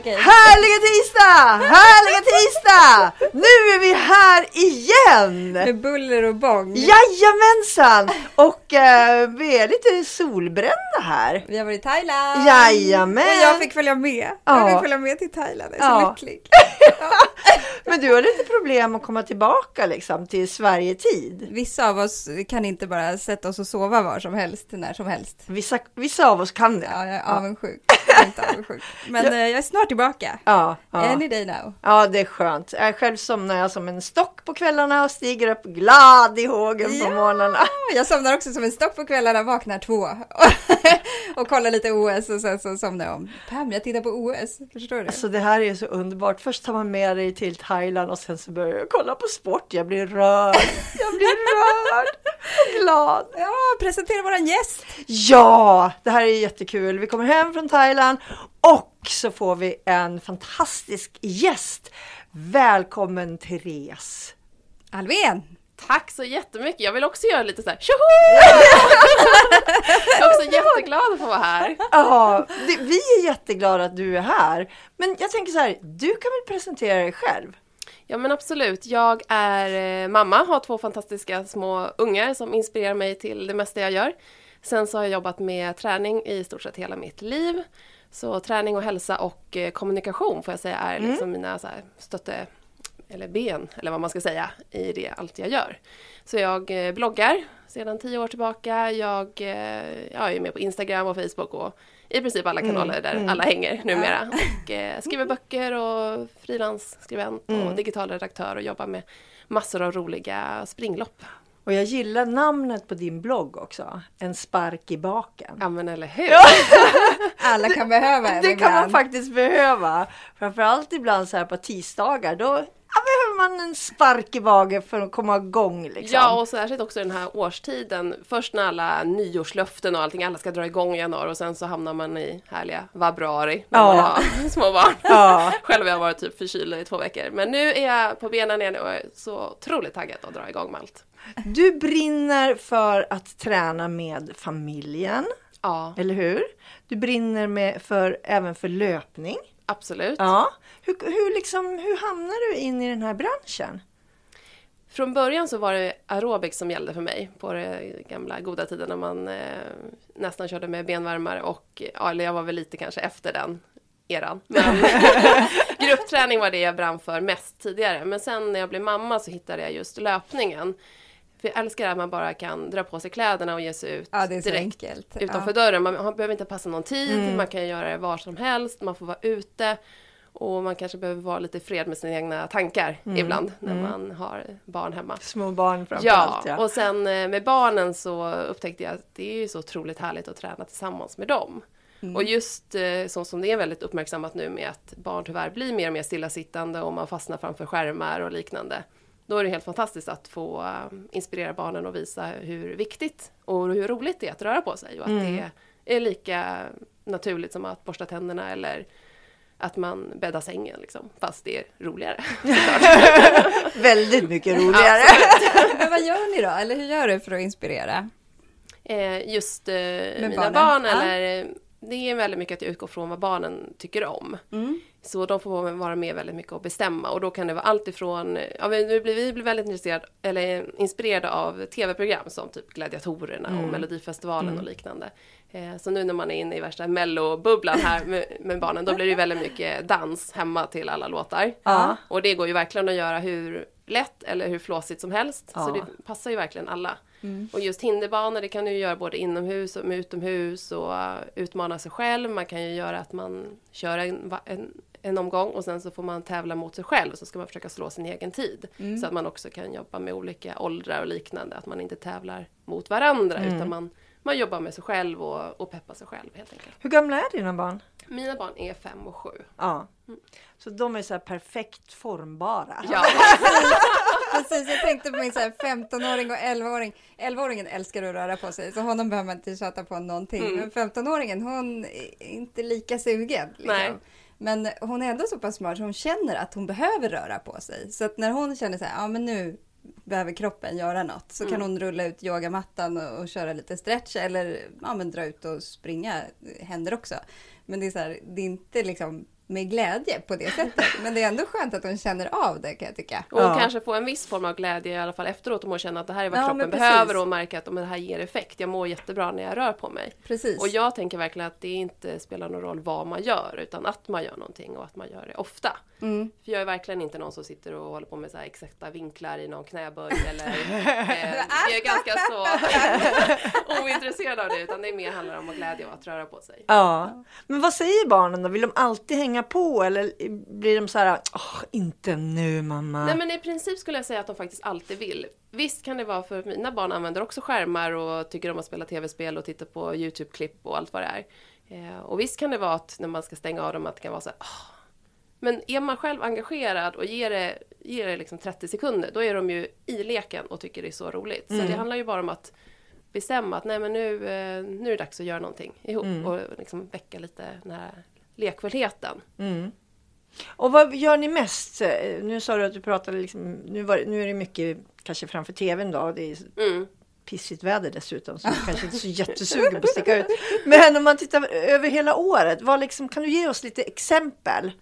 Okej. Härliga tisdag! Härliga tisdag! Nu är vi här igen! Med buller och bång. Jajamensan! Och eh, vi är lite solbrända här. Vi har varit i Thailand. Jajamän! Och jag fick följa med. Ja. Jag fick följa med till Thailand. Jag är så Ja. lycklig. Men du har lite problem att komma tillbaka liksom till Sverige-tid. Vissa av oss kan inte bara sätta oss och sova var som helst, när som helst. Vissa, vissa av oss kan det. Ja, jag är avundsjuk. Jag är inte avundsjuk. Men eh, jag är snart tillbaka. Ja, ja. Any day now. ja, det är skönt. Jag själv somnar jag som en stock på kvällarna och stiger upp glad i hågen på Ja. morgnarna. Jag somnar också som en stock på kvällarna, vaknar två och kollar lite OS och sen så somnar jag om. Pam, jag tittar på OS. Förstår du? Alltså det här är så underbart. Först tar man med dig till Thailand och sen så börjar jag kolla på sport. Jag blir rörd. Jag blir rörd och glad. Ja, presentera våran gäst. Ja, det här är jättekul. Vi kommer hem från Thailand och så får vi en fantastisk gäst. Välkommen Therese. Alvén. Tack så jättemycket! Jag vill också göra lite så här tjoho! Jag är också jätteglad att få vara här. Ja, det, vi är jätteglada att du är här. Men jag tänker så här, du kan väl presentera dig själv? Ja men absolut, jag är eh, mamma, har två fantastiska små ungar som inspirerar mig till det mesta jag gör. Sen så har jag jobbat med träning i stort sett hela mitt liv. Så träning och hälsa och eh, kommunikation får jag säga är liksom mina så här, stötte eller ben, eller vad man ska säga, i det allt jag gör. Så jag eh, bloggar sedan tio år tillbaka. Jag, eh, jag är med på Instagram och Facebook och i princip alla kanaler där alla hänger numera. Och eh, skriver böcker och frilansskribent och digital redaktör och jobbar med massor av roliga springlopp. Och jag gillar namnet på din blogg också. En spark i baken. Ja men eller hur! Alla kan behöva en Det kan man ibland. faktiskt behöva. Framförallt ibland så här på tisdagar. Då behöver man en spark i baken för att komma igång. Liksom. Ja, och särskilt också den här årstiden. Först när alla nyårslöften och allting, alla ska dra igång i januari och sen så hamnar man i härliga vabruari när Ja. man har små barn. Ja. Själv har jag varit typ förkyld i två veckor. Men nu är jag på benen igen och är så otroligt taggad att dra igång med allt. Du brinner för att träna med familjen, Ja, eller hur? Du brinner med för, även för löpning. Absolut. Ja. Hur, hur, liksom, hur hamnar du in i den här branschen? Från början så var det aerobics som gällde för mig på det gamla goda tiden när man eh, nästan körde med benvärmare och, ja, eller jag var väl lite kanske efter den eran. Men gruppträning var det jag brann för mest tidigare. Men sen när jag blev mamma så hittade jag just löpningen. För jag älskar att man bara kan dra på sig kläderna och ge sig ut Ja, direkt enkelt. utanför Ja. dörren. Man, man behöver inte passa någon tid, Mm. man kan göra det var som helst, man får vara ute. Och man kanske behöver vara lite fred med sina egna tankar Mm. ibland när man har barn hemma. Små barn Ja, framförallt. Ja, och sen eh, med barnen så upptäckte jag att det är ju så otroligt härligt att träna tillsammans med dem. Och just eh, så som det är väldigt uppmärksammat nu med att barn tyvärr blir mer och mer stillasittande och man fastnar framför skärmar och liknande. Då är det helt fantastiskt att få eh, inspirera barnen och visa hur viktigt och hur roligt det är att röra på sig och att det är lika naturligt som att borsta tänderna eller att man bäddar sängen liksom, fast det är roligare. Väldigt mycket roligare. Men vad gör ni då? Eller hur gör du för att inspirera? Eh, just eh, mina barnen, barn, ja. Det är väldigt mycket att jag utgår från vad barnen tycker om. Mm. Så de får vara med väldigt mycket och bestämma och då kan det vara allt ifrån, ja men nu blir vi blir väldigt intresserade, eller inspirerade av tv-program som typ Gladiatorerna och Melodifestivalen och liknande. Eh, så nu när man är inne i värsta mellobubblan här med, med barnen, då blir det väldigt mycket dans hemma till alla låtar. Ja. Och det går ju verkligen att göra hur lätt eller hur flåsigt som helst. Så Ja. det passar ju verkligen alla. Och just hinderbanor, det kan du ju göra både inomhus och utomhus och uh, utmana sig själv. Man kan ju göra att man kör en, en, en omgång och sen så får man tävla mot sig själv så ska man försöka slå sin egen tid. Så att man också kan jobba med olika åldrar och liknande. Att man inte tävlar mot varandra utan man, man jobbar med sig själv och, och peppar sig själv helt enkelt. Hur gamla är dina barn? Mina barn är fem och sju. Ja. Så de är så här perfekt formbara. Ja, Precis, jag tänkte på min så här 15-åring och 11-åring. 11-åringen älskar att röra på sig, så honom behöver man inte tjata på någonting. Mm. Men 15-åringen, hon är inte lika sugen. Liksom. Men hon är ändå så pass smart så hon känner att hon behöver röra på sig. Så att när hon känner så här, ja men nu behöver kroppen göra något, så Mm. kan hon rulla ut yogamattan och, och köra lite stretch eller ja, men dra ut och springa händer också. Men det är så här, det är inte liksom med glädje på det sättet. Men det är ändå skönt att hon känner av det kan jag tycka. Och Ja. kanske få en viss form av glädje i alla fall efteråt om hon känner att det här är vad Ja, kroppen behöver och märker att "Men det här ger effekt. Jag mår jättebra när jag rör på mig. Precis. Och jag tänker verkligen att det inte spelar någon roll vad man gör utan att man gör någonting och att man gör det ofta. Mm. För jag är verkligen inte någon som sitter och håller på med så här exakta vinklar i någon knäböj eller eh, jag är ganska så ointresserad av det utan det mer handlar om att glädje och att röra på sig. Ja. Men vad säger barnen då? Vill de alltid hänga på eller blir de så här, "Åh, inte nu mamma? Nej men i princip skulle jag säga att de faktiskt alltid vill. Visst kan det vara för mina barn använder också skärmar och tycker om att spela tv-spel och titta på YouTube-klipp och allt vad det är. Eh, och visst kan det vara att när man ska stänga av dem att det kan vara så här, "Åh." Men är man själv engagerad och ger det, ger det liksom 30 sekunder, då är de ju i leken och tycker det är så roligt. Så det handlar ju bara om att bestämma att nej men nu, eh, nu är det dags att göra någonting ihop och liksom väcka lite den här lekfullheten. Och vad gör ni mest? Eh, Nu sa du att du pratade liksom, nu, var, nu är det mycket kanske framför tvn då. Det är Mm. pissigt väder dessutom så jag kanske inte är så jättesugen på att sticka ut. Men om man tittar över hela året, vad liksom, kan du ge oss lite exempel?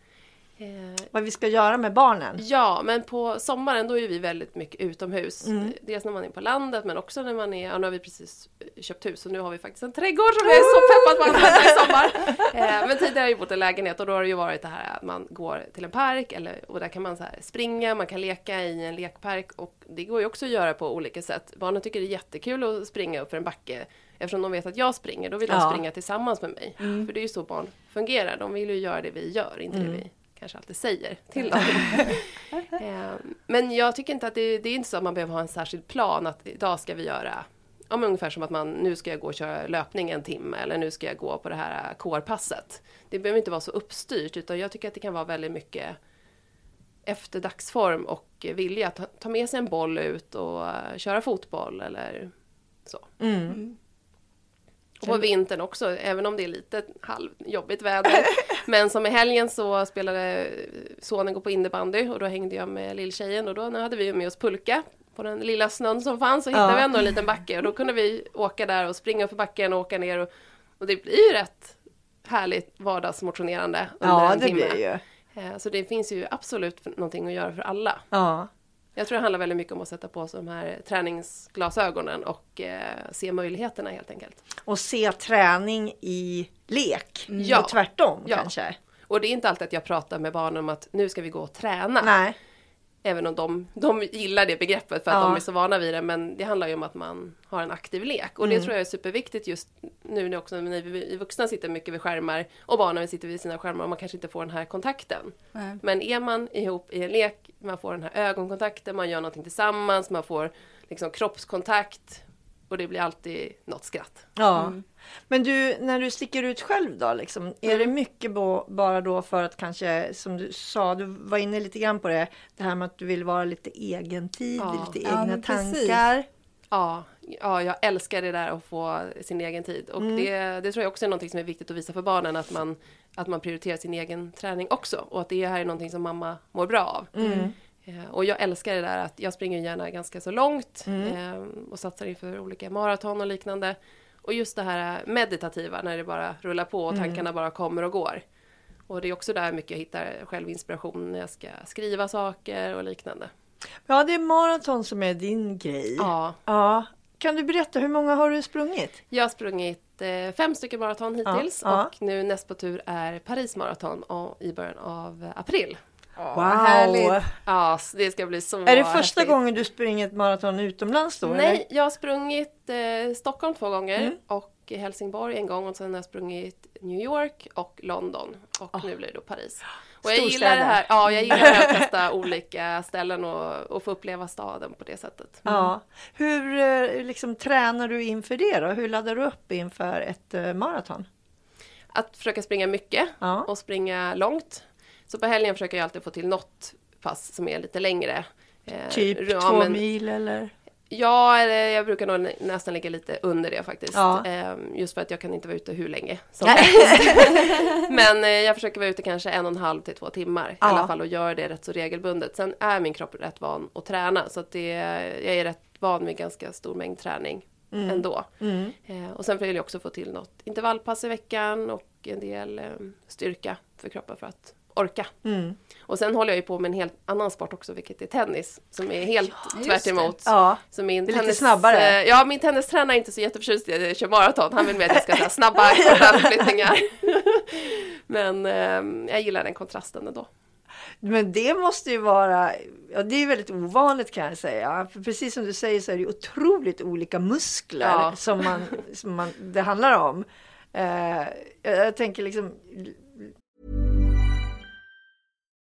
Eh, Vad vi ska göra med barnen? Ja, men på sommaren då är vi väldigt mycket utomhus. Mm. Dels när man är på landet men också när man är, ja nu har vi precis köpt hus och nu har vi faktiskt en trädgård som jag är så peppad på att i sommar. Eh, men tidigare har jag bott i lägenhet och då har det ju varit det här att man går till en park eller, och där kan man så här springa, man kan leka i en lekpark och det går ju också att göra på olika sätt. Barnen tycker det är jättekul att springa upp för en backe Eftersom de vet att jag springer, då vill de Ja. springa tillsammans med mig. För det är ju så barn fungerar. De vill ju göra det vi gör, inte det vi kanske alltid säger till dem. Eh, Men jag tycker inte att det, det är inte så att man behöver ha en särskild plan att idag ska vi göra Ja, men ungefär som att man, nu ska jag gå och köra löpning en timme eller nu ska jag gå på det här kårpasset. Det behöver inte vara så uppstyrt utan jag tycker att det kan vara väldigt mycket efter dagsform och vilja att ta- ta med sig en boll ut och eh, köra fotboll eller så. Mm. Och på vintern också, även om det är lite halvjobbigt väder. Men som i helgen så spelade sonen gå på innebandy och då hängde jag med lilltjejen och då hade vi med oss pulka på den lilla snön som fanns och hittade Ja. vi ändå en liten backe och då kunde vi åka där och springa upp för backen och åka ner och, och det blir ju rätt härligt vardagsmotionerande under Ja, en det timme. blir ju. Eh, Så det finns ju absolut någonting att göra för alla. Ja. Jag tror det handlar väldigt mycket om att sätta på sig de här träningsglasögonen och eh, se möjligheterna helt enkelt. Och se träning i lek. Ja. Och tvärtom Ja. kanske. Och det är inte alltid att jag pratar med barnen om att nu ska vi gå och träna. Nej. Även om de, de gillar det begreppet för att Ja. de är så vana vid det. Men det handlar ju om att man har en aktiv lek. Och Mm. det tror jag är superviktigt just nu när också när vi vi vuxna sitter mycket vid skärmar och barnen sitter vid sina skärmar och man kanske inte får den här kontakten. Nej. Men är man ihop i en lek, man får den här ögonkontakten, man gör någonting tillsammans, man får liksom kroppskontakt och det blir alltid något skratt. Ja. Men du, när du sticker ut själv då, liksom, är det mycket bo, bara då för att kanske, som du sa, du var inne lite grann på det, det här med att du vill vara lite egen tid, Ja. lite Ja, egna precis. tankar. Ja, ja, jag älskar det där att få sin egen tid. Och Mm. det, det tror jag också är någonting som är viktigt att visa för barnen, att man, att man prioriterar sin egen träning också. Och att det här är någonting som mamma mår bra av. Mm. Eh, Och jag älskar det där att jag springer gärna ganska så långt Mm. eh, och satsar inför olika maraton och liknande. Och just det här meditativa, när det bara rullar på och Mm. tankarna bara kommer och går. Och det är också där mycket jag hittar självinspiration när jag ska skriva saker och liknande. Ja, det är maraton som är din grej. Ja, Ja. Kan du berätta, hur många har du sprungit? jag har sprungit eh, fem stycken maraton hittills Ja, ja. och nu näst på tur är Paris maraton och- i början av april. Wow! härligt. Ja, det ska bli så Är det första häftigt. gången du springer ett maraton utomlands då? Nej, jag har sprungit eh, Stockholm två gånger Mm. och Helsingborg en gång och sen har jag sprungit New York och London och nu blir det då Paris. Och jag gillar det här, ja jag gillar att testa olika ställen och, och få uppleva staden på det sättet. Ja. Hur eh, liksom, tränar du inför det då? Hur laddar du upp inför ett eh, maraton? Att försöka springa mycket Ja. och springa långt. Så på helgen försöker jag alltid få till något pass som är lite längre. Eh, Typ ja, två men- mil eller? Ja, jag brukar nog nästan ligga lite under det faktiskt. Ja. Ehm, Just för att jag kan inte vara ute hur länge som helst. Men eh, jag försöker vara ute kanske en och en halv till två timmar i Ja. alla fall och gör det rätt så regelbundet. Sen är min kropp rätt van att träna så att det, jag är rätt van med ganska stor mängd träning ändå. Mm. Eh, Och sen vill jag också få till något intervallpass i veckan och en del eh, styrka för kroppen för att orka. Mm. Och sen håller jag ju på med en helt annan sport också, vilket är tennis, som är helt just tvärt emot. Ja. Så min Det är lite tennis, snabbare. eh, Ja, min tennistränare är inte så jätteförtjust i att jag kör maraton. Han vill med att jag ska ha snabba, korta. Men eh, jag gillar den kontrasten ändå. Men det måste ju vara, ja det är väldigt ovanligt kan jag säga. För precis som du säger så är det otroligt olika muskler Ja. som, man, som man, det handlar om. Eh, jag, jag tänker liksom,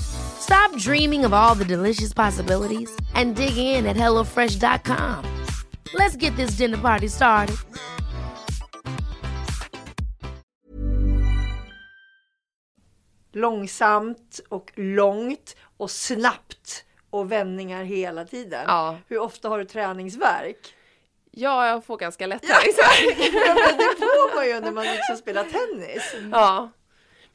Stop dreaming of all the delicious possibilities and dig in at HelloFresh.com. Let's get this dinner party started. långsamt och långt och snabbt och vändningar hela tiden. Ja. Hur ofta har du träningsvärk? Ja, jag får ganska lätt träningsvärk. Ja, men det får man ju när man liksom spelar tennis. Ja.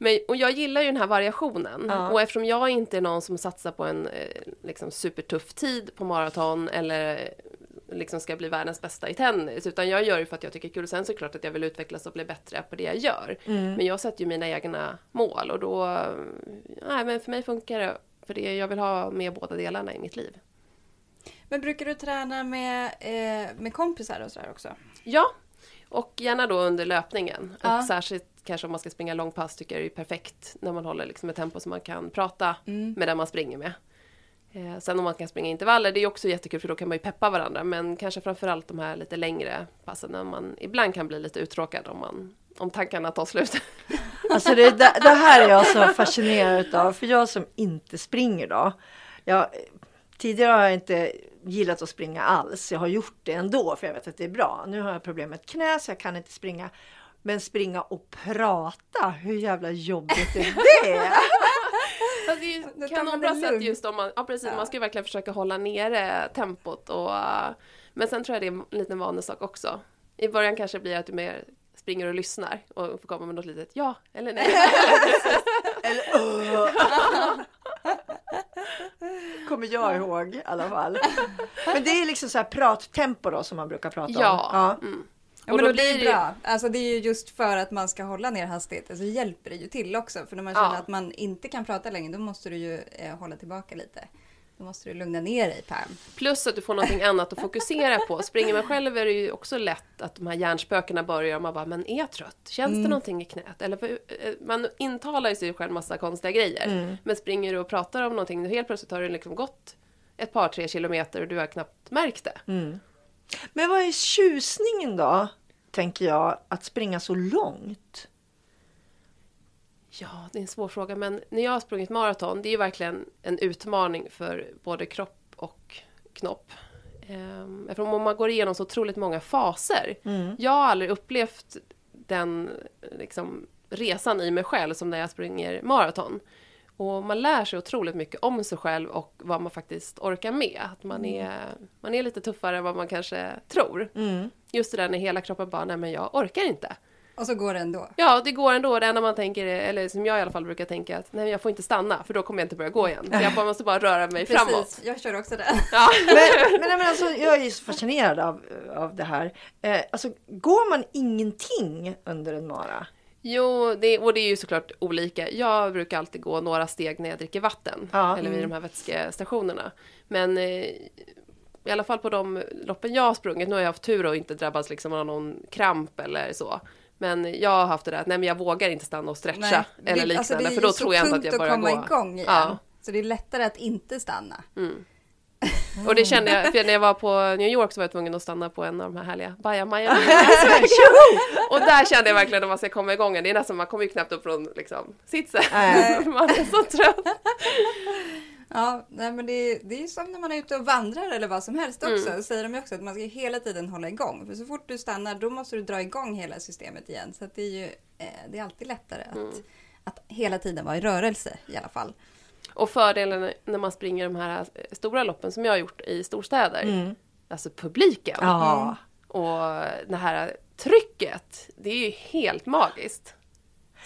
Men, och jag gillar ju den här variationen. Ja. Och eftersom jag inte är någon som satsar på en eh, liksom supertuff tid på maraton eller eh, liksom ska bli världens bästa i tennis. Utan jag gör det för att jag tycker det är kul. Sen så är det klart att jag vill utvecklas och bli bättre på det jag gör. Men jag sätter ju mina egna mål och då... eh, Nej, men för mig funkar det. För det, jag vill ha med båda delarna i mitt liv. Men brukar du träna med, eh, med kompisar och sådär också? Ja, och gärna då under löpningen. Ja. Och särskilt kanske om man ska springa långpass tycker jag det är perfekt när man håller liksom ett tempo som man kan prata med den man springer med. Eh, sen om man kan springa intervaller, det är också jättekul för då kan man ju peppa varandra. Men kanske framförallt de här lite längre passen när man ibland kan bli lite uttråkad om, man, om tankarna tar slut. Alltså det, det, det här är jag så fascinerad av. För jag som inte springer då. Jag, tidigare har jag inte gillat att springa alls. Jag har gjort det ändå för jag vet att det är bra. Nu har jag problem med ett knä så jag kan inte springa. Men springa och prata, hur jävla jobbigt är det? Alltså, det är ju kanonbra sätt just om man, ja precis, man ska ju verkligen försöka hålla nere tempot och uh, men sen tror jag det är en liten vanesak också. I början kanske det blir att du mer springer och lyssnar och får komma med något litet ja eller nej. Eller, "Åh." Kommer jag ihåg i alla fall. Men det är liksom så här prattempo då som man brukar prata ja. om. Mm. Ja, men då då blir det- bra. Alltså det är ju just för att man ska hålla ner hastigheten så hjälper det ju till också. För när man känner Ja. att man inte kan prata längre då måste du ju eh, hålla tillbaka lite. Då måste du lugna ner dig Pam. Plus att du får någonting annat att fokusera på. Springer man själv är det ju också lätt att de här hjärnspökena börjar och man bara, men är jag trött? Känns det någonting i knät? Eller eh, man intalar ju sig själv massa konstiga grejer. Men springer du och pratar om någonting, helt plötsligt har det liksom gått ett par, tre kilometer och du har knappt märkt det. Men vad är tjusningen då? Tänker jag, att springa så långt? Ja, det är en svår fråga, men när jag har sprungit maraton, det är ju verkligen en utmaning för både kropp och knopp. Ehm, Eftersom man går igenom så otroligt många faser. Jag har aldrig upplevt den liksom, resan i mig själv som när jag springer maraton. Och man lär sig otroligt mycket om sig själv och vad man faktiskt orkar med. Att man, är, man är lite tuffare än vad man kanske tror. Just det där när hela kroppen bara, nej men jag orkar inte. Och så går det ändå. Ja, det går ändå. Det enda man tänker, eller som jag i alla fall brukar tänka, att nej, jag får inte stanna för då kommer jag inte börja gå igen. Så jag bara måste bara röra mig framåt. Precis, jag kör också det. Ja. Men, men, men alltså, jag är ju så fascinerad av, av det här. Eh, alltså, går man ingenting under en mara? Jo, det, och det är ju såklart olika. Jag brukar alltid gå några steg när jag dricker vatten. Ja. Eller vid de här vätskestationerna. Men eh, i alla fall på de loppen jag har sprungit, nu har jag haft tur och inte drabbats liksom av någon kramp eller så. Men jag har haft det där att nej men jag vågar inte stanna och stretcha Nej, eller det- liknande alltså, det är för då ju så tror jag inte att tungt jag börjar att komma gå. igång igen. Ja. Så det är lättare att inte stanna. Och det kände jag, för när jag var på New York så var jag tvungen att stanna på en av de här härliga bajamajorna. och där kände jag verkligen att man ska komma igång. Det är nästan, man kommer ju knappt upp från liksom, sitsen. Man är så trött. Ja, nej, men det, är- det är som när man är ute och vandrar eller vad som helst Mm. också. Säger de också att man ska hela tiden hålla igång. För så fort du stannar då måste du dra igång hela systemet igen. Så det är ju eh, det är alltid lättare att, Mm. att hela tiden vara i rörelse i alla fall. Och fördelen när man springer de här eh, stora loppen som jag har gjort i storstäder. Alltså publiken. Ja. Och det här trycket. Det är ju helt magiskt.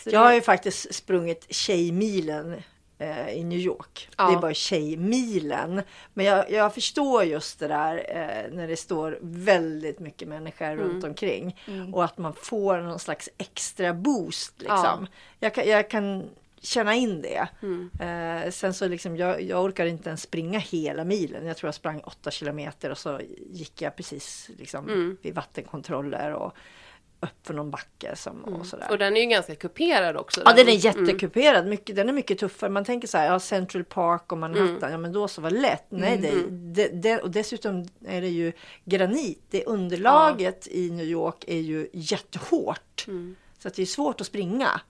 Så Jag har ju faktiskt sprungit Tjejmilen eh, i New York. Ja. Det är bara Tjejmilen. Men jag, jag förstår just det där eh, när det står väldigt mycket människor Mm. runt omkring. Och att man får någon slags extra boost. Liksom. Jag, kan, jag kan känna in det. Mm. Eh, sen så liksom, jag, jag orkar inte ens springa hela milen. Jag tror jag sprang åtta kilometer och så gick jag precis liksom, Mm. vid vattenkontroller och upp för någon backe som, och sådär. Och den är ju ganska kuperad också. Ja, den är jättekuperad. Mycket, den är mycket tuffare. Man tänker så här, ja, Central Park och Manhattan, ja men då så var lätt. Nej, det, det, det, och dessutom är det ju granit. Det underlaget i New York är ju jättehårt. Så att det är svårt att springa,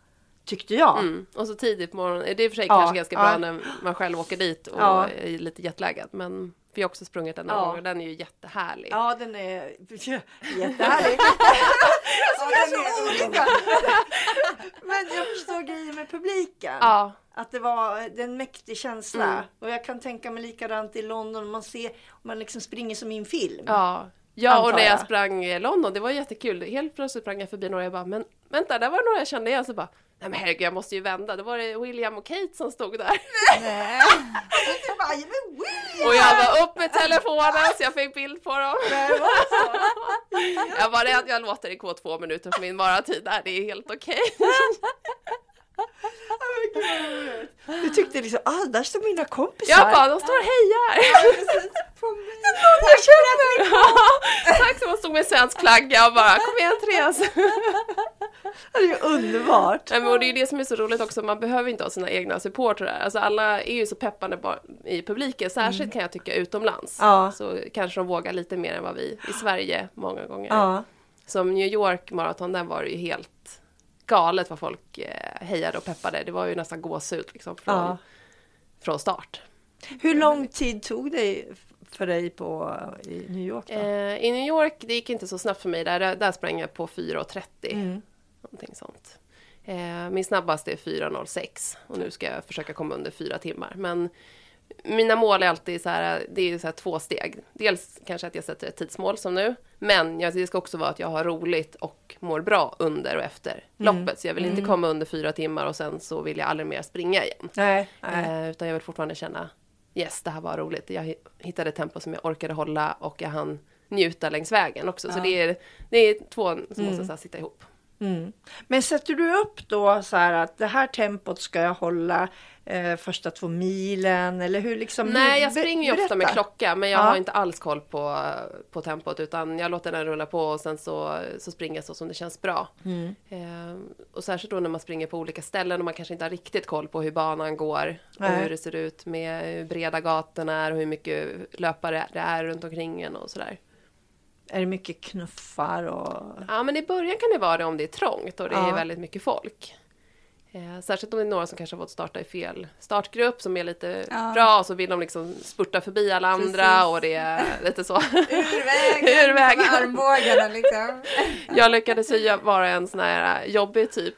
tyckte jag. Mm. Och så tidigt på morgonen. Det är och för sig Ja, kanske ganska bra ja. när man själv åker dit och Ja. är lite jetlaggad. Men vi har också sprungit den några Ja. gånger. Den är ju jättehärlig. Ja, den är jättehärlig. alltså, vi är så olika. Men jag förstår grejen med publiken. Ja. Att det var det en mäktig känsla. Och jag kan tänka mig likadant i London. Man ser, man liksom springer som i en film. Ja, ja och Antar när jag jag. sprang i London, det var jättekul. Helt plötsligt sprang jag förbi några och jag bara, men vänta, där var några jag kände igen. Så bara, nej men herregud, jag måste ju vända. Då var det William och Kate som stod där. Nej. Jag bara, men William! Och jag var upp med telefonen så jag fick bild på dem. Det. Jag var rädd, jag låter det gå två minuter för min maratid där, det är helt okej. Roligt. Du tyckte liksom, ah, där står mina kompisar. Jag bara, de står och hejar. jag känner. Tack så man stod med svensk flagga och bara, kom igen Therese. Det är ju underbart. Nej, men och det är ju det som är så roligt också, man behöver inte ha sina egna supportrar. Alltså alla är ju så peppande i publiken, särskilt kan jag tycka utomlands. Ja. Så kanske de vågar lite mer än vad vi i Sverige många gånger. Ja. Som New York Marathon, där var det ju helt galet vad folk eh, hejade och peppade. Det var ju nästan gåshud liksom från, Ja. från start. Hur lång tid tog det för dig på, i New York? Eh, I New York, det gick inte så snabbt för mig. Där, där sprang jag på 4.30. Mm. Någonting sånt. Eh, min snabbaste är 4.06 och nu ska jag försöka komma under fyra timmar. Men mina mål är alltid så här, det är så här två steg. Dels kanske att jag sätter ett tidsmål som nu, men jag- det ska också vara att jag har roligt och mår bra under och efter loppet. Så jag vill inte komma under fyra timmar och sen så vill jag aldrig mer springa igen. Nej, nej. Eh, utan jag vill fortfarande känna yes, det här var roligt. Jag hi- hittade ett tempo som jag orkade hålla och jag hann njuta längs vägen också. Så det är, det är två som måste så här, sitta ihop. Mm. Men sätter du upp då så här att det här tempot ska jag hålla eh, första två milen eller hur liksom? Nej, jag springer ju ofta med berätta. klocka men jag Ja. har inte alls koll på, på tempot utan jag låter den rulla på och sen så, så springer jag så som det känns bra. Mm. Eh, och särskilt då när man springer på olika ställen och man kanske inte har riktigt koll på hur banan går och Nej. hur det ser ut med hur breda gatorna är och hur mycket löpare det är runt omkring en och sådär. är det mycket knuffar och... Ja, men i början kan det vara det om det är trångt och det Ja. är väldigt mycket folk. Eh, särskilt om det är några som kanske har fått starta i fel startgrupp som är lite Ja. bra och så vill de liksom spurta förbi alla andra Precis. och det är lite så. Ur vägen! Ur vägen. Armbågarna liksom. Jag lyckades ju vara en sån här jobbig typ,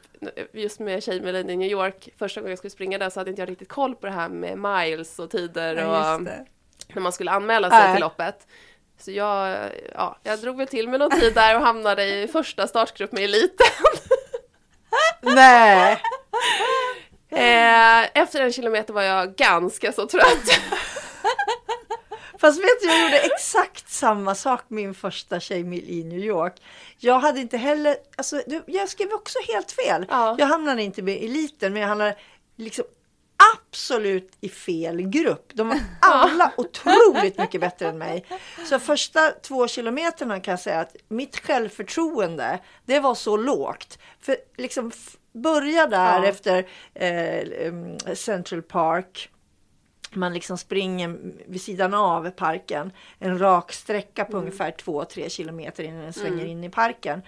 just med Tjejmilen i New York. Första gången jag skulle springa där så hade inte jag riktigt koll på det här med miles och tider Ja, och när man skulle anmäla sig Nej. till loppet. Så jag, ja, jag drog väl till med någon tid där och hamnade i första startgrupp med eliten. Nej! Eh, efter en kilometer var jag ganska så trött. Fast vet du, jag gjorde exakt samma sak min första tjejmil i New York. Jag hade inte heller, alltså jag skrev också helt fel. Ja. Jag hamnade inte med eliten, men jag hamnade liksom absolut i fel grupp. De var alla otroligt mycket bättre än mig. Så första två kilometerna kan jag säga att mitt självförtroende, det var så lågt. För liksom börja där Ja. efter eh, em, Central Park. Man liksom springer vid sidan av parken. En rak sträcka på ungefär 2-3 kilometer innan den svänger in i parken.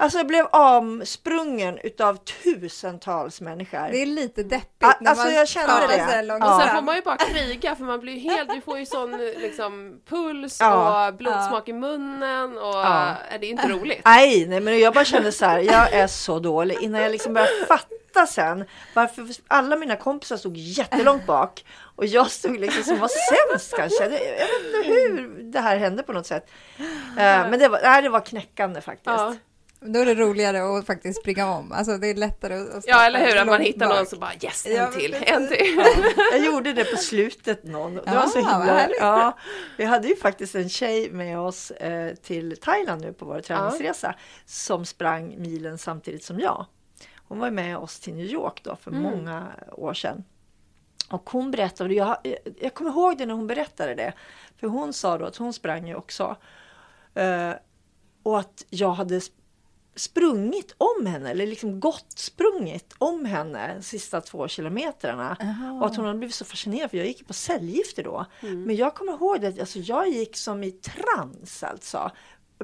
Alltså jag blev avsprungen utav tusentals människor. Det är lite deppigt Ah, när alltså, man jag kände det. så Ja. Och sen fram. får man ju bara kriga för man blir ju helt, du får ju sån liksom puls Ja. och blodsmak i munnen och Ja. eh, det är inte roligt. Nej, nej, men jag bara kände så här, jag är så dålig. Innan jag liksom började fatta sen varför alla mina kompisar stod jättelångt bak och jag stod liksom som var sämst kanske. Jag vet inte hur det här hände på något sätt. Eh, Men det var, nej, det var knäckande faktiskt. Ja, Då är det roligare att faktiskt springa om. Alltså det är lättare att ja eller hur, att man hittar bak. någon som bara yes, en Ja, till, en till. Jag gjorde det på slutet någon. Det var så Ja, himla... Ja, vi hade ju faktiskt en tjej med oss eh, till Thailand nu på vår träningsresa som sprang milen samtidigt som jag. Hon var med oss till New York då för många år sedan. Och hon berättade, jag, jag kommer ihåg det när hon berättade det. För hon sa då att hon sprang ju också. Eh, och att jag hade sp- sprungit om henne, eller liksom gått sprungit om henne de sista två kilometrarna. Och att hon hade blivit så fascinerad, för jag gick på cellgifter då. Men jag kommer ihåg det, alltså jag gick som i trans alltså.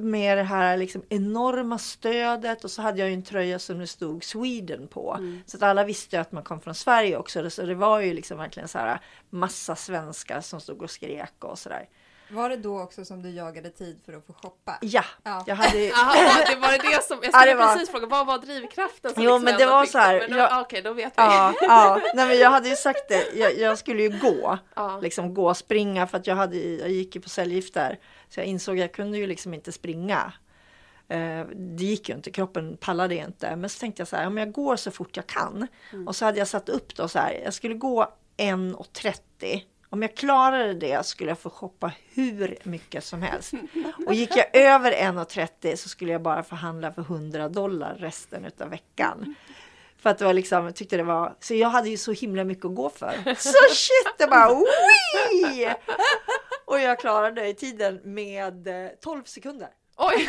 Med det här liksom enorma stödet och så hade jag en tröja som det stod Sweden på. Så att alla visste ju att man kom från Sverige också. Så det var ju liksom verkligen så här massa svenskar som stod och skrek och sådär. Var det då också som du jagade tid för att få shoppa? Ja, Ja. jag hade det var det som, jag Ja, skulle det var- precis fråga, vad var drivkraften som Jo, liksom men det var så här, då, jag- Okej, då vet vi. Ja, ja. Nej, men jag hade ju sagt det. Jag, jag skulle ju gå. Ja. Liksom gå och springa för att jag, hade, jag gick ju på cellgifter. Så jag insåg att jag kunde ju liksom inte springa. Eh, Det gick ju inte, kroppen pallade inte. Men så tänkte jag så här, om jag går så fort jag kan. Och så hade jag satt upp då så här, jag skulle gå 1.30. Om jag klarade det skulle jag få shoppa hur mycket som helst. Och gick jag över 1.30 så skulle jag bara få handla för 100 dollar resten utav veckan. För att det var liksom, jag tyckte det var, så jag hade ju så himla mycket att gå för. Så shit, det bara wii! Och jag klarade tiden med eh, 12 sekunder. Oj,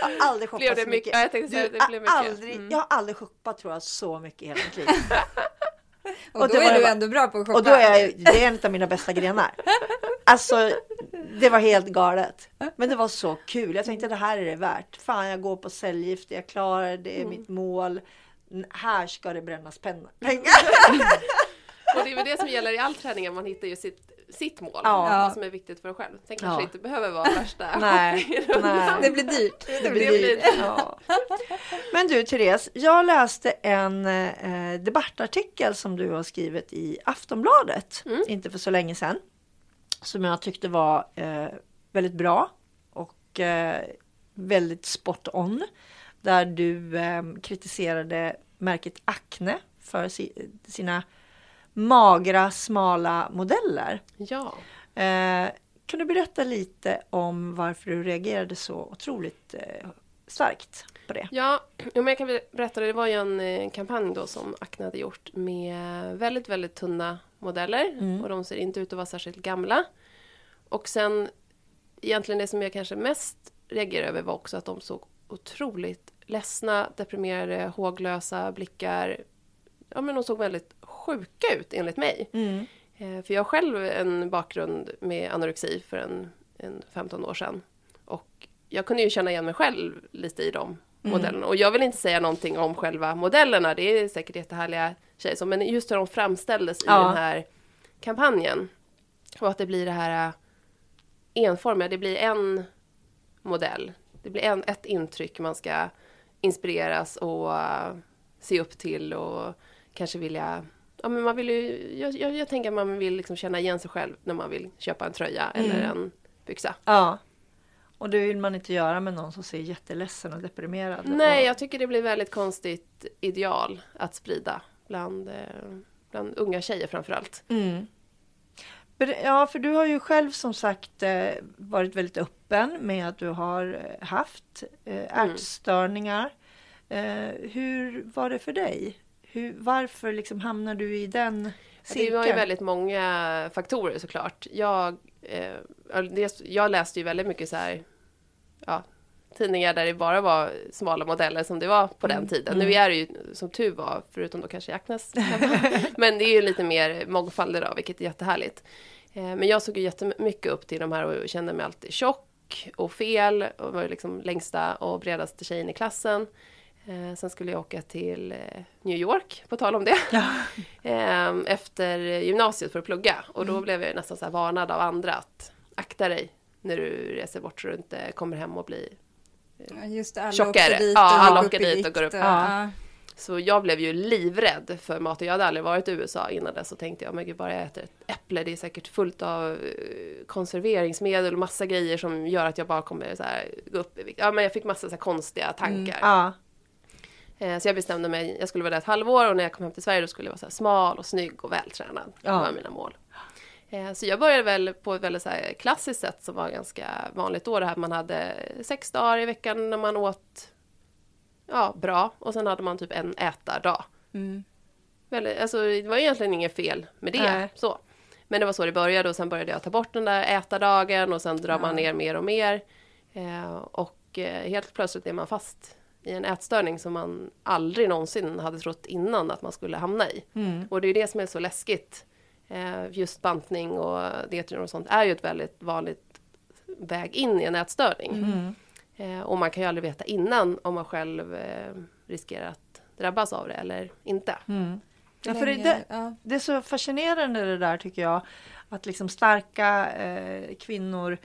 Jag har aldrig shoppat så mycket? mycket. Ja, jag tänkte säga det blev mycket. Aldrig, Mm. Jag har aldrig shoppat tror jag så mycket i hela mitt liv. Och, Och då är det du ändå bra på att shoppa. Och då är jag, det är en av mina bästa grenar. Alltså, det var helt galet. Men det var så kul. Jag tänkte det här är det värt. Fan, jag går på cellgifter, jag klarar det, det är mitt mål. Här ska det brännas pengar. och det är väl det som gäller i all träning, att man hittar ju sitt, sitt mål. Ja. Vad som är viktigt för en själv. Sen kanske Ja. inte behöver vara värsta Nej, nej. Det blir dyrt. Det Det blir dyrt. Ja. Men du Therese, jag läste en eh, debattartikel som du har skrivit i Aftonbladet, inte för så länge sedan. Som jag tyckte var eh, väldigt bra och eh, väldigt spot on. Där du eh, kritiserade märket Acne för si, sina magra, smala modeller. Ja. Eh, kan du berätta lite om varför du reagerade så otroligt eh, starkt på det? Ja, men jag kan berätta det. Det var ju en eh, kampanj då som Acne hade gjort med väldigt, väldigt tunna modeller. Och de ser inte ut att vara särskilt gamla. Och sen, egentligen det som jag kanske mest reagerade över var också att de såg otroligt ledsna, deprimerade, håglösa blickar. Ja, men de såg väldigt sjuka ut enligt mig. Eh, för jag har själv en bakgrund med anorexi för en, en 15 år sedan. Och jag kunde ju känna igen mig själv lite i de modellerna. Och jag vill inte säga någonting om själva modellerna, det är säkert jättehärliga tjejer, som- men just hur de framställdes i Ja. den här kampanjen. Och att det blir det här äh, enformiga, det blir en modell. Det blir en, ett intryck man ska inspireras och äh, se upp till och kanske vilja Ja, men man vill ju, jag, jag, jag tänker att man vill liksom känna igen sig själv när man vill köpa en tröja eller en byxa. Ja. Och det vill man inte göra med någon som ser jätteledsen och deprimerad Nej, och, jag tycker det blir väldigt konstigt ideal att sprida bland, eh, bland unga tjejer framförallt. Mm. Ja, för du har ju själv som sagt eh, varit väldigt öppen med att du har eh, haft eh, ätstörningar. Eh, hur var det för dig? Hur, varför liksom hamnar du i den Det cirkeln? var ju väldigt många faktorer såklart. Jag, eh, jag läste ju väldigt mycket så här, ja, tidningar där det bara var smala modeller som det var på den tiden. Nu är det ju som tur var, förutom då kanske i Acnes. Men det är ju lite mer mångfald idag, vilket är jättehärligt. Eh, men jag såg ju jättemycket upp till de här och kände mig alltid tjock och fel och var liksom längsta och bredaste tjejen i klassen. Eh, sen skulle jag åka till eh, New York, på tal om det, eh, efter gymnasiet för att plugga. Och då blev jag nästan så här varnad av andra att akta dig när du reser bort så du inte kommer hem och blir... Ja, Just det, alla Tjockare. åker dit Ja, och alla går åker dit och går upp. Ja. Så jag blev ju livrädd för mat. Jag hade aldrig varit i USA innan dess och tänkte jag, men gud, bara jag äter ett äpple, det är säkert fullt av eh, konserveringsmedel och massa grejer som gör att jag bara kommer så här, gå upp i vikt. Ja, men jag fick massa så här konstiga tankar. Ja, Eh, Så jag bestämde mig, jag skulle vara där ett halvår och när jag kom hem till Sverige då skulle jag vara så smal och snygg och vältränad. Det Ja. var mina mål. Eh, Så jag började väl på ett väldigt så klassiskt sätt som var ganska vanligt då. Det här att man hade sex dagar i veckan när man åt ja, bra och sen hade man typ en ätardag. Väldigt, alltså, det var egentligen inget fel med det. Nej. Så. Men det var så det började och sen började jag ta bort den där ätardagen och sen drar man ner mer och mer. Eh, och eh, helt plötsligt är man fast i en ätstörning som man aldrig någonsin hade trott innan att man skulle hamna i. Och det är det som är så läskigt. Eh, just bantning och dieter och sånt är ju ett väldigt vanligt väg in i en ätstörning. Eh, och man kan ju aldrig veta innan om man själv eh, riskerar att drabbas av det eller inte. ja för det, det, det är så fascinerande det där tycker jag. Att liksom starka eh, kvinnor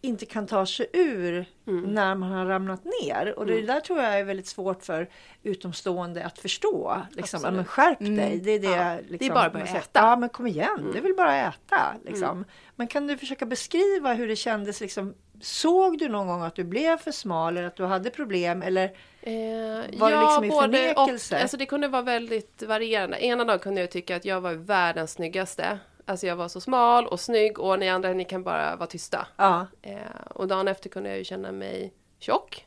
inte kan ta sig ur Mm. när man har ramlat ner. Och det där tror jag är väldigt svårt för utomstående att förstå. Liksom, ja, men skärp dig! Det är det, Ja, liksom, det är bara att börja äta. Ja men kom igen, det är väl bara att äta. Liksom. Men kan du försöka beskriva hur det kändes? Liksom, såg du någon gång att du blev för smal eller att du hade problem? Eller Eh, Var det liksom i både förnekelse? Och, alltså det kunde vara väldigt varierande. Ena dagen kunde jag tycka att jag var världens snyggaste. Alltså jag var så smal och snygg och ni andra ni kan bara vara tysta. ja, Eh, och dagen efter kunde jag ju känna mig tjock.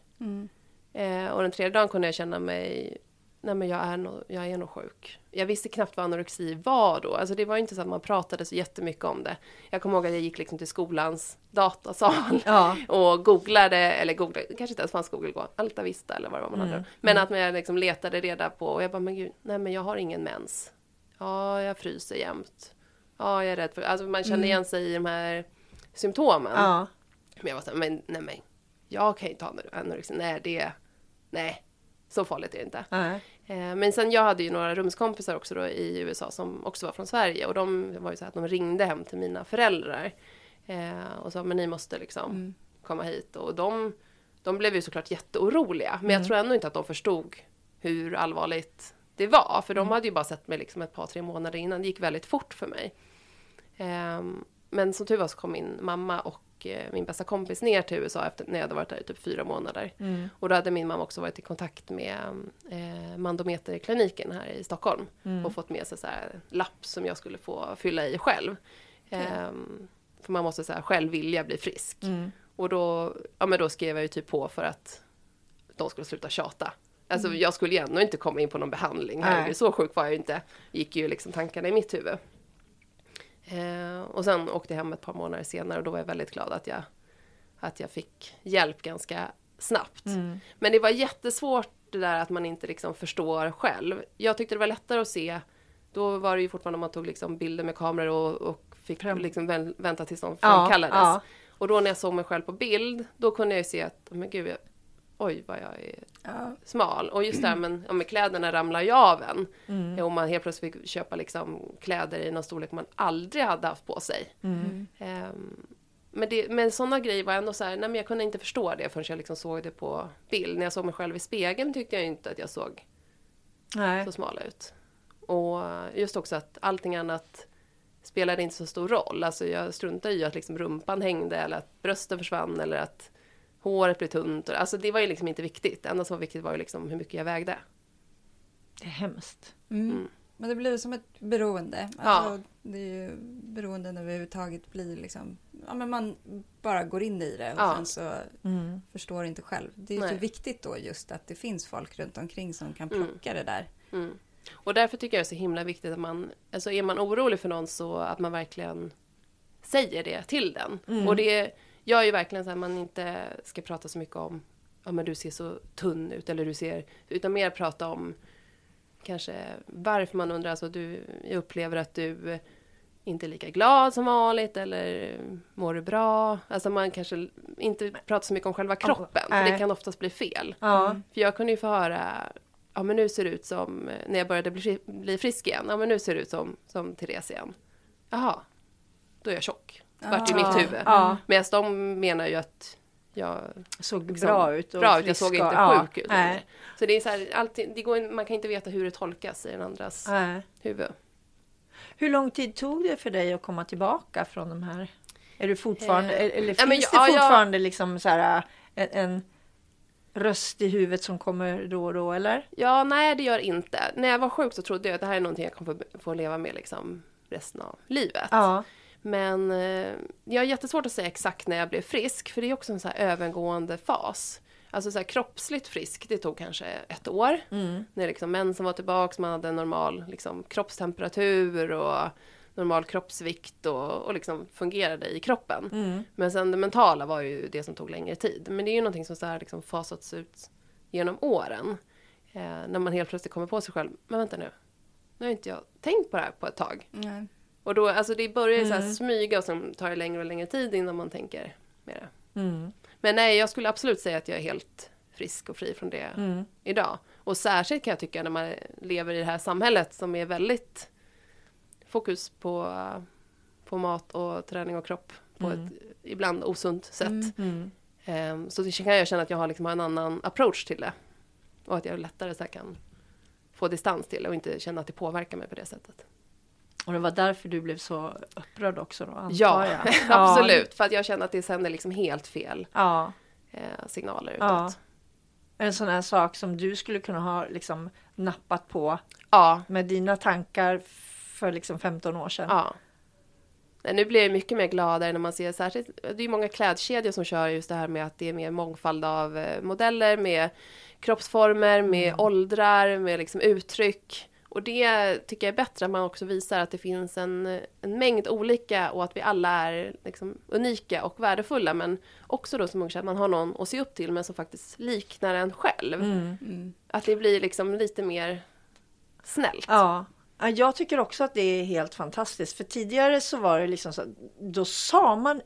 Eh, och den tredje dagen kunde jag känna mig, nej men jag är, nog, jag är nog sjuk. Jag visste knappt vad anorexi var då. Alltså det var inte så att man pratade så jättemycket om det. Jag kommer ihåg att jag gick liksom till skolans datasal Ja. och googlade, eller googlade, det kanske inte ens fanns Google då, Alta Vista eller vad det var man Mm. hade. Men att jag liksom letade reda på, och jag bara, men gud, nej men jag har ingen mens. Ja, jag fryser jämt. Ja, jag är rädd för, alltså man kände igen sig i de här symptomen. Mm. ja, Men jag var så här, men nej men, jag kan inte ha anorexi. Nej, det, nej, så farligt är det inte. nej. Eh, Men sen jag hade ju några rumskompisar också då i USA som också var från Sverige och de var ju så att de ringde hem till mina föräldrar eh, och sa men ni måste liksom komma hit och de, de blev ju såklart jätteoroliga men jag tror ändå inte att de förstod hur allvarligt det var för de hade ju bara sett mig liksom ett par tre månader innan, det gick väldigt fort för mig. Ehm, men som tur var så kom min mamma och eh, min bästa kompis ner till USA efter, när jag hade varit där i typ fyra månader. Och då hade min mamma också varit i kontakt med eh, Mandometerkliniken här i Stockholm och fått med sig så här lapp som jag skulle få fylla i själv. Ehm, för man måste så här, själv vilja bli frisk. Och då, ja, men då skrev jag ju typ på för att de skulle sluta tjata. Alltså jag skulle ju ändå inte komma in på någon behandling. Herregud, så sjuk var jag ju inte. Gick ju liksom tankarna i mitt huvud. Eh, och sen åkte jag hem ett par månader senare och då var jag väldigt glad att jag, att jag fick hjälp ganska snabbt. Men det var jättesvårt det där att man inte liksom förstår själv. Jag tyckte det var lättare att se Då var det ju fortfarande om man tog liksom bilder med kameror och, och fick Fram- liksom vän- vänta tills de Ja, framkallades. ja. Och då när jag såg mig själv på bild, då kunde jag ju se att, men gud, jag, oj vad jag är Ja. smal. Och just det här men, ja, men kläderna ramlar ju av en. Mm. Och man helt plötsligt fick köpa liksom kläder i någon storlek man aldrig hade haft på sig. Mm. Ehm, men, det, men sådana grejer var ändå så här, nej men jag kunde inte förstå det förrän jag liksom såg det på bild. När jag såg mig själv i spegeln tyckte jag inte att jag såg Nej. så smal ut. Och just också att allting annat spelade inte så stor roll. Alltså jag struntade i att liksom rumpan hängde eller att brösten försvann eller att håret blev tunt. Alltså det var ju liksom inte viktigt. Det enda som var viktigt var ju liksom hur mycket jag vägde. Det är hemskt. Mm. Men det blir som ett beroende. Ja. Alltså, Det är ju beroenden överhuvudtaget blir liksom... Ja, men man bara går in i det och Ja. sen så Mm. förstår inte själv. Det är ju Nej. så viktigt då just att det finns folk runt omkring som kan Mm. plocka det där. Mm. Och därför tycker jag det är så himla viktigt att man, alltså är man orolig för någon så att man verkligen säger det till den. Mm. Och det gör ju verkligen så att man inte ska prata så mycket om, ja men du ser så tunn ut eller du ser, utan mer prata om kanske varför man undrar, alltså du, jag upplever att du inte är lika glad som vanligt eller mår du bra? Alltså man kanske inte pratar så mycket om själva kroppen, för det kan oftast bli fel. Ja. För jag kunde ju få höra, ja men nu ser det ut som, när jag började bli, bli frisk igen, ja men nu ser det ut som, som Therese igen. Jaha, då är jag tjock. Vart i mitt huvud. Ja. Medan de menar ju att jag Såg liksom, bra ut. Och bra ut, jag såg inte ja, sjuk ut. Nej. Så det är så här, alltid, det går, in- man kan inte veta hur det tolkas i den andras Nej. huvud. Hur lång tid tog det för dig att komma tillbaka från de här? Är du fortfarande, Eh, eller finns men det ja, jag- fortfarande liksom så här, en, en röst i huvudet som kommer då och då eller? Ja, nej det gör inte. När jag var sjuk så trodde jag att det här är någonting jag kommer få, få leva med liksom resten av livet. Ja. Men eh, jag har jättesvårt att säga exakt när jag blev frisk, för det är också en så här övergående fas. Alltså så här kroppsligt frisk, det tog kanske ett år. Mm. När liksom mensen var tillbaka, man hade normal liksom, kroppstemperatur och normal kroppsvikt och, och liksom fungerade i kroppen. Mm. Men sen det mentala var ju det som tog längre tid. Men det är ju någonting som så här liksom fasats ut genom åren. Eh, när man helt plötsligt kommer på sig själv, men vänta nu, nu har inte jag tänkt på det här på ett tag. Nej. Och då, alltså det börjar ju så här Mm. smyga och sen tar det längre och längre tid innan man tänker det. Mm. Men nej, jag skulle absolut säga att jag är helt frisk och fri från det Mm. idag. Och särskilt kan jag tycka när man lever i det här samhället som är väldigt fokus på, på mat och träning och kropp på Mm. ett ibland osunt sätt. Ehm, Så kan jag känna att jag har liksom en annan approach till det. Och att jag lättare så kan få distans till det och inte känna att det påverkar mig på det sättet. Och det var därför du blev så upprörd också då, Ja, jag. absolut. För att jag känner att det sänder liksom helt fel Ja. eh, signaler utåt. Ja. En sån här sak som du skulle kunna ha liksom nappat på Ja, med dina tankar för liksom 15 år sedan. ja. Nej, Nu blir jag mycket mer gladare när man ser särskilt, det är ju många klädkedjor som kör just det här med att det är mer mångfald av eh, modeller med kroppsformer, med Mm. åldrar, med liksom uttryck. Och det tycker jag är bättre att man också visar att det finns en, en mängd olika och att vi alla är liksom unika och värdefulla. Men också då som ung att man har någon att se upp till men som faktiskt liknar en själv. Mm. Mm. Att det blir liksom lite mer snällt. Ja. Ja, Jag tycker också att det är helt fantastiskt. För tidigare så var det liksom så då sa man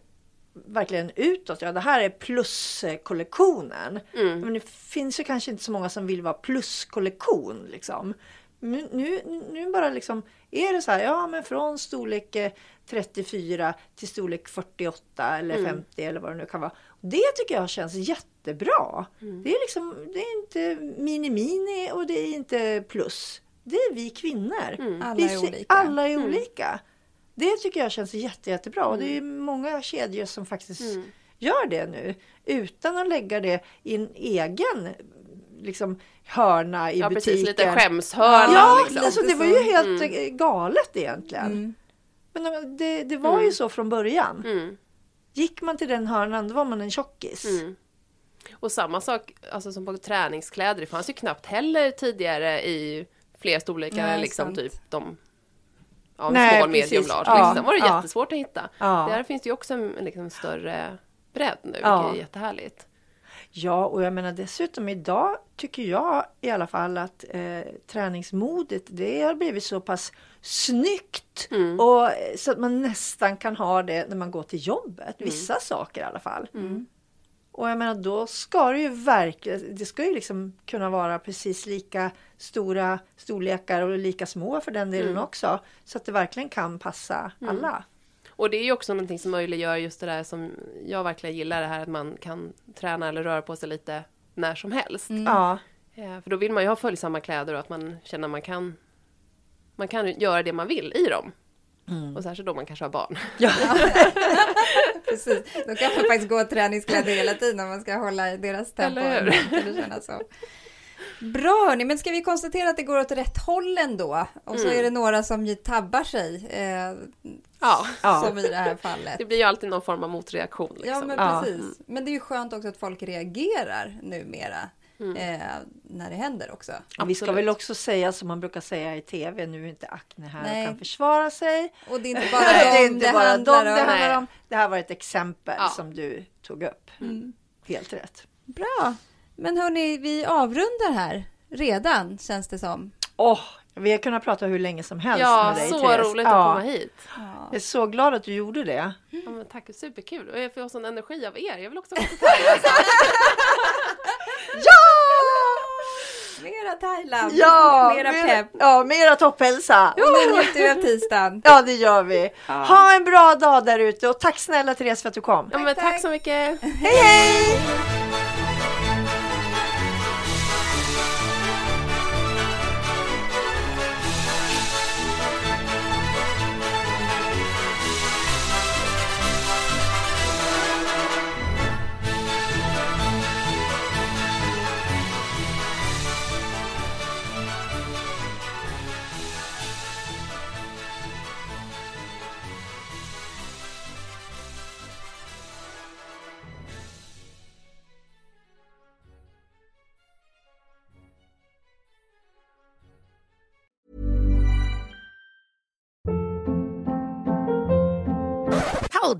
verkligen utåt, ja det här är pluskollektionen. Mm. Men det finns ju kanske inte så många som vill vara pluskollektion liksom. Nu, nu, nu bara liksom är det så här, ja men från storlek eh, 34 till storlek 48 eller Mm. 50 eller vad det nu kan vara. Det tycker jag känns jättebra. Mm. Det är liksom, det är inte mini-mini och det är inte plus. Det är vi kvinnor. Mm. Alla Vi är olika. Alla är Mm. olika. Det tycker jag känns jätte, jättebra. Och det är många kedjor som faktiskt Mm. gör det nu. Utan att lägga det i en egen liksom, hörna i Ja, butiken. precis. Lite skämshörna Ja, liksom. alltså, det var ju helt eh, galet egentligen. Mm. Men eh, det, det var ju Mm. så från början. Mm. Gick man till den hörnan då var man en tjockis. Mm. Och samma sak alltså, som på träningskläder. Det fanns ju knappt heller tidigare i fler storlekar Nej, liksom sant. typ de ja, Nej, small, medium, precis. large. Ja, Liksom. Var det ja. jättesvårt att hitta. Ja. Där finns det ju också en liksom, större bredd nu, Ja. vilket är jättehärligt. Ja, och jag menar dessutom idag tycker jag i alla fall att eh, träningsmodet det har blivit så pass snyggt Mm. och eh, så att man nästan kan ha det när man går till jobbet. Mm. Vissa saker i alla fall. Och jag menar då ska det ju verkligen, det ska ju liksom kunna vara precis lika stora storlekar och lika små för den delen Mm. också. Så att det verkligen kan passa alla. Och det är ju också någonting som möjliggör just det där som jag verkligen gillar, det här att man kan träna eller röra på sig lite när som helst. Ja, Eh, För då vill man ju ha följsamma kläder och att man känner att man kan, man kan göra det man vill i dem. Och särskilt då man kanske har barn. Precis. Då kan man faktiskt gå träningskläder hela tiden om man ska hålla i deras tempo. Eller hur? Kan det kännas så. Bra hörni, men ska vi konstatera att det går åt rätt håll ändå? Och så Mm. är det några som ju tabbar sig, eh, Ja, som i det här fallet. det blir ju alltid någon form av motreaktion. Liksom. Ja, men Ja. precis. Men det är ju skönt också att folk reagerar numera Mm. eh, när det händer också. Och vi ska Absolut. väl också säga som man brukar säga i tv, nu är inte Acne här Nej. och kan försvara sig. Och det är inte bara det dem inte det bara handlar dem det om. handlar Nej. om. Det här var ett exempel Ja. som du tog upp. Helt rätt. Bra. Men hörni, vi avrundar här redan känns det som. Åh, vi har kunnat prata hur länge som helst Ja, med dig så Therese. roligt ja. att komma hit. Jag är så glad att du gjorde det. Ja, men tack, superkul. Och jag får sån energi av er. Jag vill också gå till Thailand. Ja! Mera Thailand, Ja, mera mera- pepp. Ja, mera topphälsa. Och nu njuter vi av tisdagen. Ja, det gör vi. Ha en bra dag där ute och tack snälla Therese för att du kom. Ja, men tack så mycket. Hej, hej!